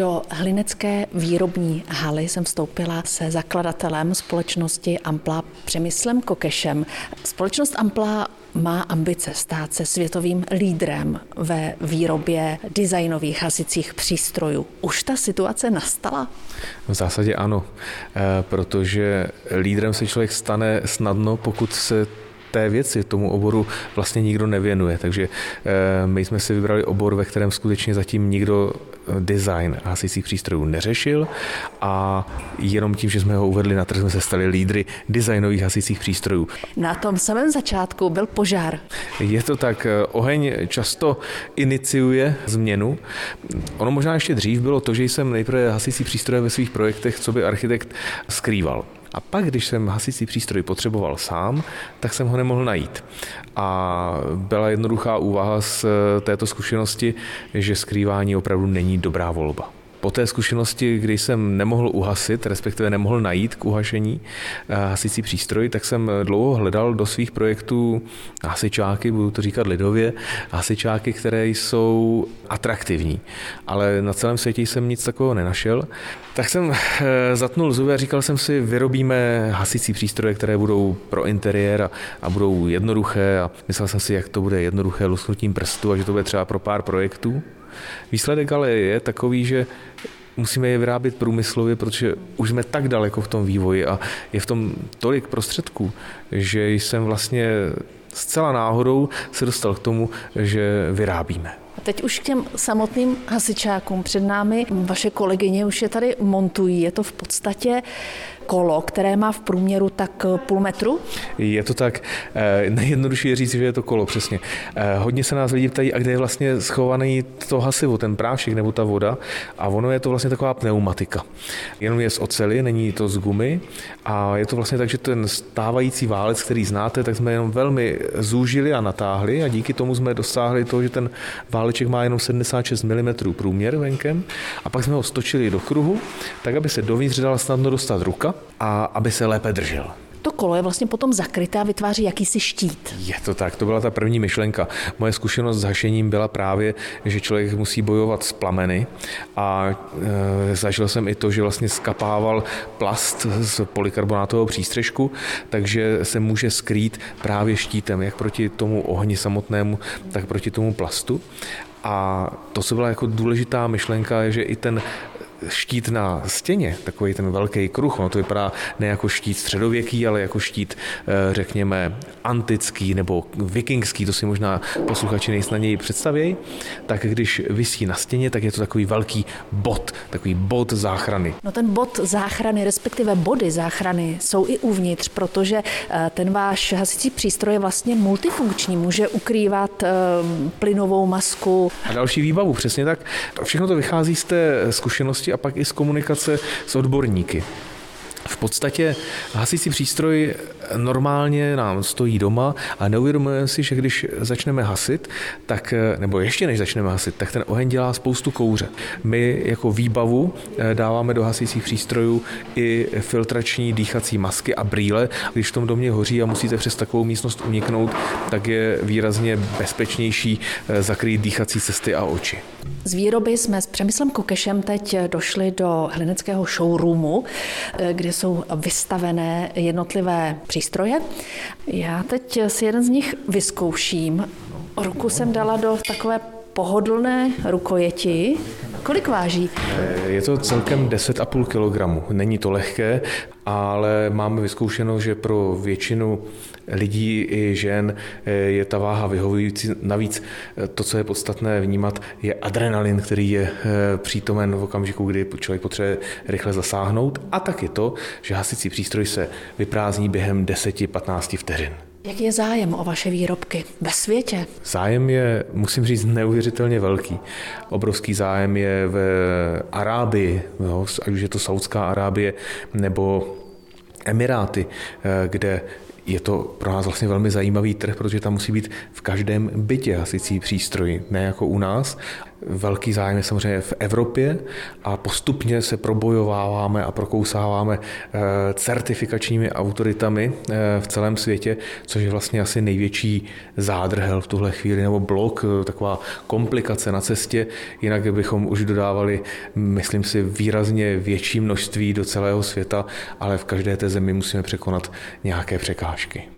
Do hlinecké výrobní haly jsem vstoupila se zakladatelem společnosti Ampla Přemyslem Kokešem. Společnost Ampla má ambice stát se světovým lídrem ve výrobě designových hasicích přístrojů. Už ta situace nastala? V zásadě ano, eh, protože lídrem se člověk stane snadno, pokud se té věci, tomu oboru vlastně nikdo nevěnuje. Takže eh, my jsme si vybrali obor, ve kterém skutečně zatím nikdo design hasicích přístrojů neřešil a jenom tím, že jsme ho uvedli na trh, jsme se stali lídry designových hasicích přístrojů. Na tom samém začátku byl požár. Je to tak, eh, oheň často iniciuje změnu. Ono možná ještě dřív bylo to, že jsem nejprve hasicí přístroje ve svých projektech, co by architekt skrýval. A pak, když jsem hasicí přístroj potřeboval sám, tak jsem ho nemohl najít. A byla jednoduchá úvaha z této zkušenosti, že skrývání opravdu není dobrá volba. Po té zkušenosti, kdy jsem nemohl uhasit, respektive nemohl najít k uhašení eh, hasicí přístroj, tak jsem dlouho hledal do svých projektů hasičáky, budu to říkat lidově, hasičáky, které jsou atraktivní. Ale na celém světě jsem nic takového nenašel. Tak jsem eh, zatnul zuby a říkal jsem si, vyrobíme hasicí přístroje, které budou pro interiér a, a budou jednoduché a myslel jsem si, jak to bude jednoduché lusknutím prstu a že to bude třeba pro pár projektů. Výsledek ale je takový, že musíme je vyrábět průmyslově, protože už jsme tak daleko v tom vývoji a je v tom tolik prostředků, že jsem vlastně zcela náhodou se dostal k tomu, že vyrábíme. A teď už k těm samotným hasičákům. Před námi vaše kolegyně už je tady montují. Je to v podstatě kolo, které má v průměru tak eh, půl metru? Je to tak. Eh, nejjednodušší je říct, že je to kolo, přesně. Eh, hodně se nás lidi ptají, a kde je vlastně schovaný to hasivo, ten prášek nebo ta voda. A ono je to vlastně taková pneumatika. Jenom je z ocely, není to z gumy. A je to vlastně tak, že ten stávající válec, který znáte, tak jsme jenom velmi zúžili a natáhli a díky tomu jsme dosáhli toho, že ten váleček má jenom 76 mm průměr venkem. A pak jsme ho stočili do kruhu, tak aby se dovnitř dala snadno dostat ruka a aby se lépe držel. To kolo je vlastně potom zakryté a vytváří jakýsi štít. Je to tak, to byla ta první myšlenka. Moje zkušenost s hašením byla právě, že člověk musí bojovat s plameny a e, zažil jsem i to, že vlastně skapával plast z polikarbonátového přístřežku, takže se může skrýt právě štítem, jak proti tomu ohni samotnému, tak proti tomu plastu. A to, co byla jako důležitá myšlenka, je, že i ten štít na stěně, takový ten velký kruh, no to vypadá ne jako štít středověký, ale jako štít, eh, řekněme, antický nebo vikingský, to si možná posluchači nejsnadněji představějí, tak když vysí na stěně, tak je to takový velký bod, takový bod záchrany. No ten bod záchrany, respektive body záchrany jsou i uvnitř, protože eh, ten váš hasicí přístroj je vlastně multifunkční, může ukrývat eh, plynovou masku. A další výbavu, přesně tak. Všechno to vychází z té zkušenosti a pak i z komunikace s odborníky. V podstatě hasící přístroj normálně nám stojí doma a neuvědomujeme si, že když začneme hasit, tak, nebo ještě než začneme hasit, tak ten oheň dělá spoustu kouře. My jako výbavu eh, dáváme do hasících přístrojů i filtrační dýchací masky a brýle. Když v tom domě hoří a musíte přes takovou místnost uniknout, tak je výrazně bezpečnější eh, zakrýt dýchací cesty a oči. Z výroby jsme s Přemyslem Kokešem teď došli do hlineckého showroomu, eh, kde jsou vystavené jednotlivé přístroje. Já teď si jeden z nich vyzkouším. Ruku jsem dala do takové pohodlné rukojeti. Kolik váží? Je to celkem 10,5 kg. Není to lehké, ale máme vyzkoušeno, že pro většinu lidí i žen eh, je ta váha vyhovující. Navíc eh, to, co je podstatné vnímat, je adrenalin, který je eh, přítomen v okamžiku, kdy člověk potřebuje rychle zasáhnout a taky to, že hasicí přístroj se vyprázdní během 10-15 vteřin. Jaký je zájem o vaše výrobky ve světě? Zájem je, musím říct, neuvěřitelně velký. Obrovský zájem je v Arábii, jo, ať už je to Saudská Arábie nebo Emiráty, kde je to pro nás vlastně velmi zajímavý trh, protože tam musí být v každém bytě hasicí přístroj, ne jako u nás. Velký zájem je samozřejmě v Evropě a postupně se probojováváme a prokousáváme eh, certifikačními autoritami eh, v celém světě, což je vlastně asi největší zádrhel v tuhle chvíli, nebo blok, eh, taková komplikace na cestě. Jinak bychom už dodávali, myslím si, výrazně větší množství do celého světa, ale v každé té zemi musíme překonat nějaké překážky.